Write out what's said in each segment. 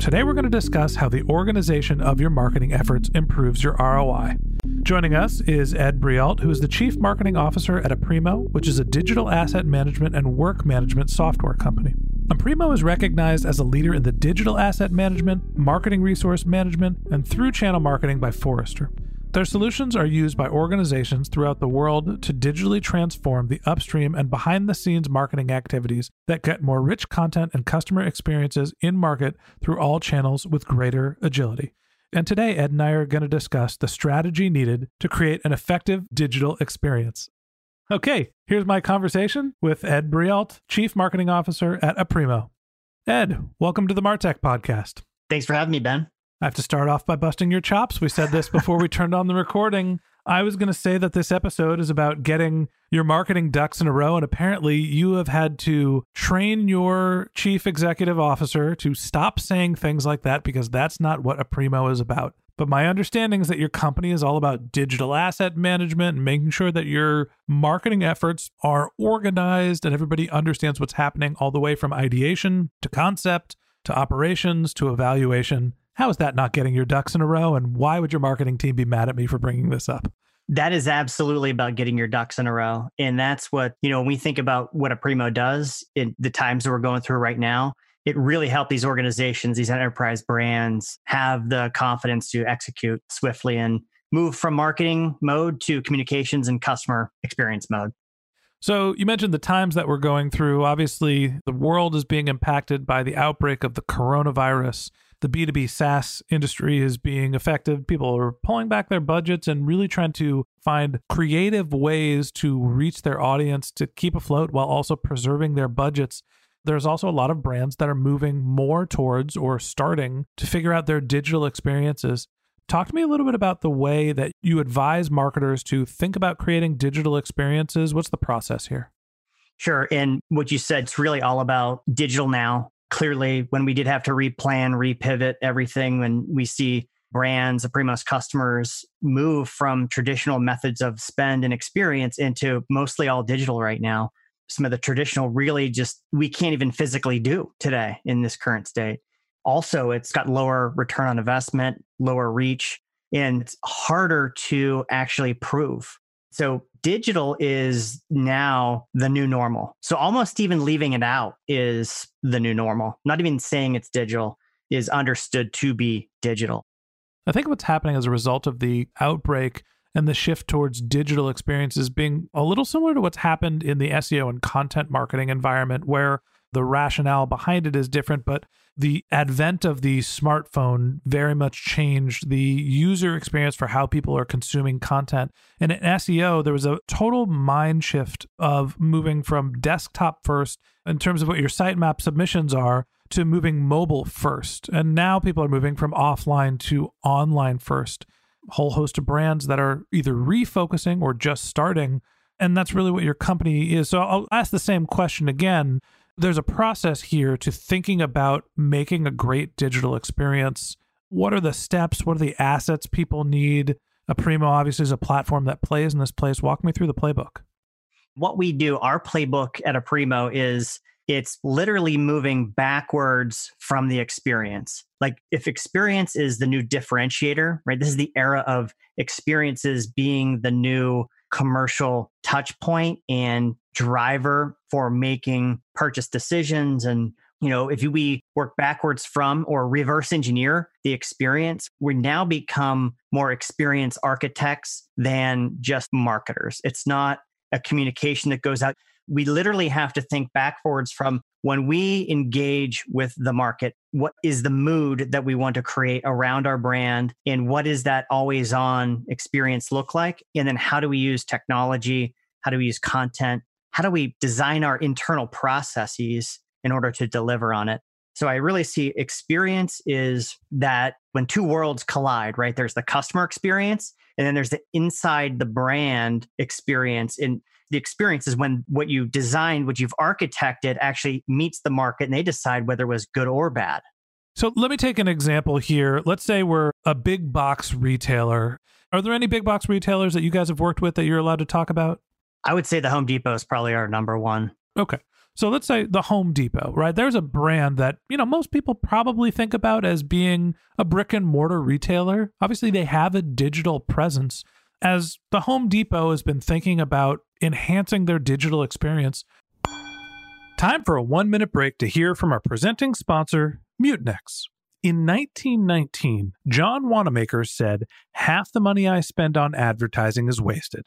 Today we're going to discuss how the organization of your marketing efforts improves your ROI. Joining us is Ed Breault, who is the Chief Marketing Officer at Aprimo, which is a digital asset management and work management software company. Aprimo is recognized as a leader in the digital asset management, marketing resource management, and through channel marketing by Forrester. Their solutions are used by organizations throughout the world to digitally transform the upstream and behind the scenes marketing activities that get more rich content and customer experiences in market through all channels with greater agility. And today, Ed and I are going to discuss the strategy needed to create an effective digital experience. Okay, here's my conversation with Ed Breault, Chief Marketing Officer at Aprimo. Ed, welcome to the Martech Podcast. Thanks for having me, Ben. I have to start off by busting your chops. We said this before we turned on the recording. I was going to say that this episode is about getting your marketing ducks in a row. And apparently, you have had to train your chief executive officer to stop saying things like that because that's not what Aprimo is about. But my understanding is that your company is all about digital asset management and making sure that your marketing efforts are organized and everybody understands what's happening all the way from ideation to concept to operations to evaluation. How is that not getting your ducks in a row? And why would your marketing team be mad at me for bringing this up? That is absolutely about getting your ducks in a row. And that's what, you know, when we think about what Aprimo does in the times that we're going through right now, it really helped these organizations, these enterprise brands have the confidence to execute swiftly and move from marketing mode to communications and customer experience mode. So, you mentioned the times that we're going through. Obviously, the world is being impacted by the outbreak of the coronavirus the B2B SaaS industry is being affected. People are pulling back their budgets and really trying to find creative ways to reach their audience to keep afloat while also preserving their budgets. There's also a lot of brands that are moving more towards or starting to figure out their digital experiences. Talk to me a little bit about the way that you advise marketers to think about creating digital experiences. What's the process here? Sure. And what you said, it's really all about digital now clearly when we did have to replan, repivot everything, when we see brands, Aprimo's customers move from traditional methods of spend and experience into mostly all digital right now. Some of the traditional really just we can't even physically do today in this current state. Also, it's got lower return on investment, lower reach, and it's harder to actually prove. So digital is now the new normal. So almost even leaving it out is the new normal. Not even saying it's digital is understood to be digital. I think what's happening as a result of the outbreak and the shift towards digital experiences being a little similar to what's happened in the SEO and content marketing environment, where the rationale behind it is different, but the advent of the smartphone very much changed the user experience for how people are consuming content. And in SEO, there was a total mind shift of moving from desktop first in terms of what your sitemap submissions are to moving mobile first. And now people are moving from offline to online first. Whole host of brands that are either refocusing or just starting. And that's really what your company is. So I'll ask the same question again there's a process here to thinking about making a great digital experience. What are the steps? What are the assets people need? Aprimo obviously is a platform that plays in this place. Walk me through the playbook. What we do, our playbook at Aprimo is it's literally moving backwards from the experience. Like if experience is the new differentiator, right? This is the era of experiences being the new commercial touch point and driver for making purchase decisions and you know if we work backwards from or reverse engineer the experience we now become more experienced architects than just marketers. It's not a communication that goes out. We literally have to think backwards from when we engage with the market what is the mood that we want to create around our brand and what is that always on experience look like? And then how do we use technology how do we use content how do we design our internal processes in order to deliver on it so i really see experience is that when two worlds collide right there's the customer experience and then there's the inside the brand experience and the experience is when what you designed, what you've architected actually meets the market and they decide whether it was good or bad. So let me take an example here. Let's say we're a big box retailer. Are there any big box retailers that you guys have worked with that you're allowed to talk about? I would say the Home Depot is probably our number one. Okay. So let's say the Home Depot, right? There's a brand that, you know, most people probably think about as being a brick and mortar retailer. Obviously, they have a digital presence. As the Home Depot has been thinking about enhancing their digital experience, time for a one minute break to hear from our presenting sponsor, Mutinex. In 1919, John Wanamaker said, Half the money I spend on advertising is wasted.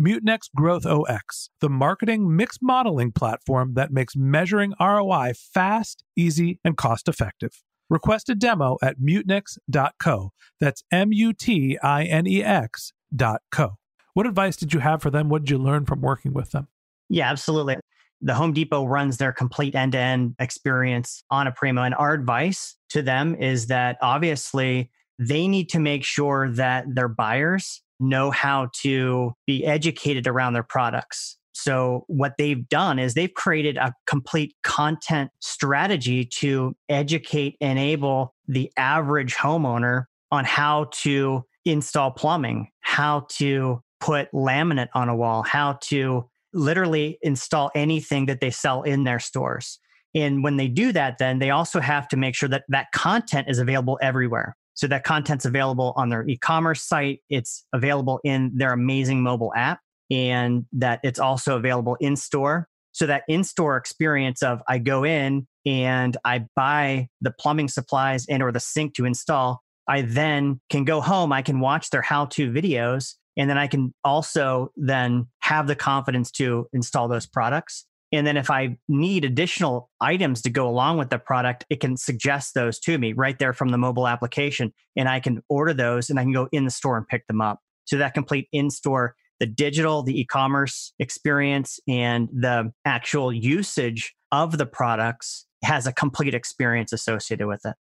Mutinex Growth OS, the marketing mix modeling platform that makes measuring ROI fast, easy, and cost effective. Request a demo at mutinex.co. That's M U T I N E X dot co. What advice did you have for them? What did you learn from working with them? Yeah, absolutely the Home Depot runs their complete end to end experience on Aprimo. And our advice to them is that obviously they need to make sure that their buyers know how to be educated around their products. So, what they've done is they've created a complete content strategy to educate, enable the average homeowner on how to install plumbing, how to put laminate on a wall, how to literally install anything that they sell in their stores. And when they do that, then they also have to make sure that that content is available everywhere. So that content's available on their e-commerce site, it's available in their amazing mobile app, and that it's also available in store. So that in-store experience of I go in and I buy the plumbing supplies and or the sink to install, I then can go home, I can watch their how-to videos and then I can also then have the confidence to install those products. And then if I need additional items to go along with the product, it can suggest those to me right there from the mobile application. And I can order those and I can go in the store and pick them up. So that complete in store, the digital, the e commerce experience, and the actual usage of the products has a complete experience associated with it.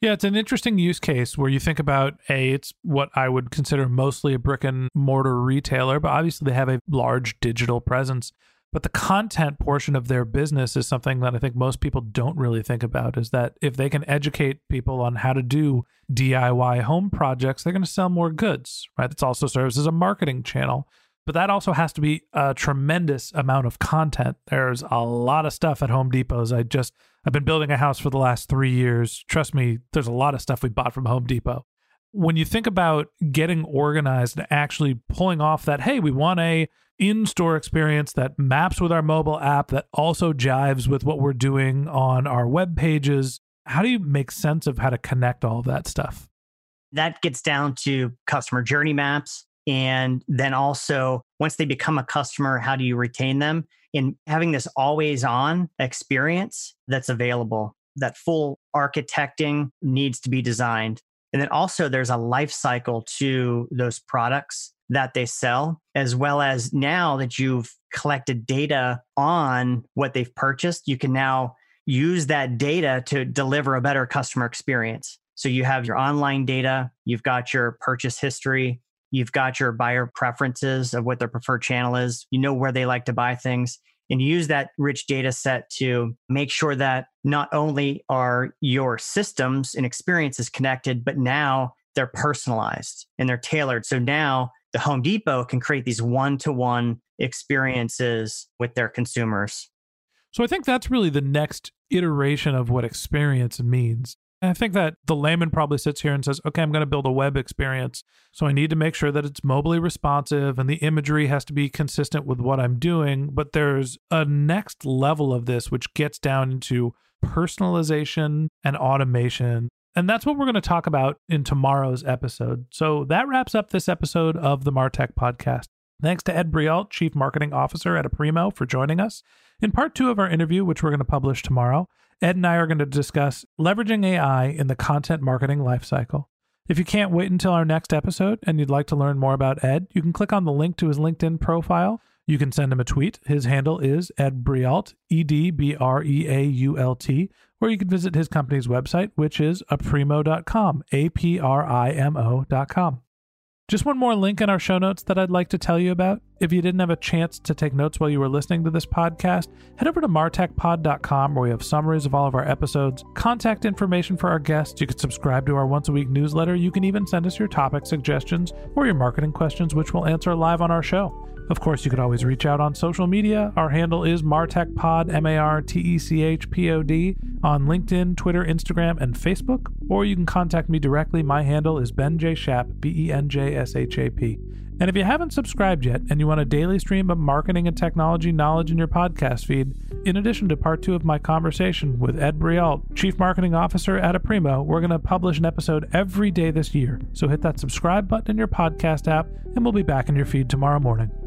Yeah, it's an interesting use case where you think about a it's what I would consider mostly a brick and mortar retailer, but obviously they have a large digital presence. But the content portion of their business is something that I think most people don't really think about is that if they can educate people on how to do DIY home projects, they're going to sell more goods, right? It also serves as a marketing channel. But that also has to be a tremendous amount of content. There's a lot of stuff at Home Depots. I just, I've been building a house for the last three years. Trust me, there's a lot of stuff we bought from Home Depot when you think about getting organized and actually pulling off that hey we want a in-store experience that maps with our mobile app that also jives with what we're doing on our web pages. How do you make sense of how to connect all of that stuff? That gets down to customer journey maps and then also once they become a customer how do you retain them? In having this always on experience that's available that full architecting needs to be designed. And then also there's a life cycle to those products that they sell, as well as now that you've collected data on what they've purchased, you can now use that data to deliver a better customer experience. So you have your online data, you've got your purchase history, you've got your buyer preferences of what their preferred channel is, you know where they like to buy things, and use that rich data set to make sure that not only are your systems and experiences connected, but now they're personalized and they're tailored. So now the Home Depot can create these one to one experiences with their consumers. So I think that's really the next iteration of what experience means. I think that the layman probably sits here and says, okay, I'm going to build a web experience. So I need to make sure that it's mobily responsive and the imagery has to be consistent with what I'm doing. But there's a next level of this, which gets down into personalization and automation. And that's what we're going to talk about in tomorrow's episode. So that wraps up this episode of the Martech podcast. Thanks to Ed Breault, Chief Marketing Officer at Aprimo, for joining us. In part two of our interview, which we're going to publish tomorrow, Ed and I are going to discuss leveraging AI in the content marketing lifecycle. If you can't wait until our next episode and you'd like to learn more about Ed, you can click on the link to his LinkedIn profile. You can send him a tweet. His handle is Ed Breault, E D B R E A U L T, or you can visit his company's website, which is aprimo.com, A P R I M O.com. Just one more link in our show notes that I'd like to tell you about. If you didn't have a chance to take notes while you were listening to this podcast, head over to martechpod.com where we have summaries of all of our episodes, contact information for our guests. You can subscribe to our once a week newsletter. You can even send us your topic suggestions or your marketing questions, which we'll answer live on our show. Of course, you can always reach out on social media. Our handle is MartechPod, M A R T E C H P O D, on LinkedIn, Twitter, Instagram, and Facebook. Or you can contact me directly. My handle is Ben J. Shap, B E N J S H A P. And if you haven't subscribed yet and you want a daily stream of marketing and technology knowledge in your podcast feed, in addition to part two of my conversation with Ed Breault, Chief Marketing Officer at Aprimo, we're going to publish an episode every day this year. So hit that subscribe button in your podcast app, and we'll be back in your feed tomorrow morning.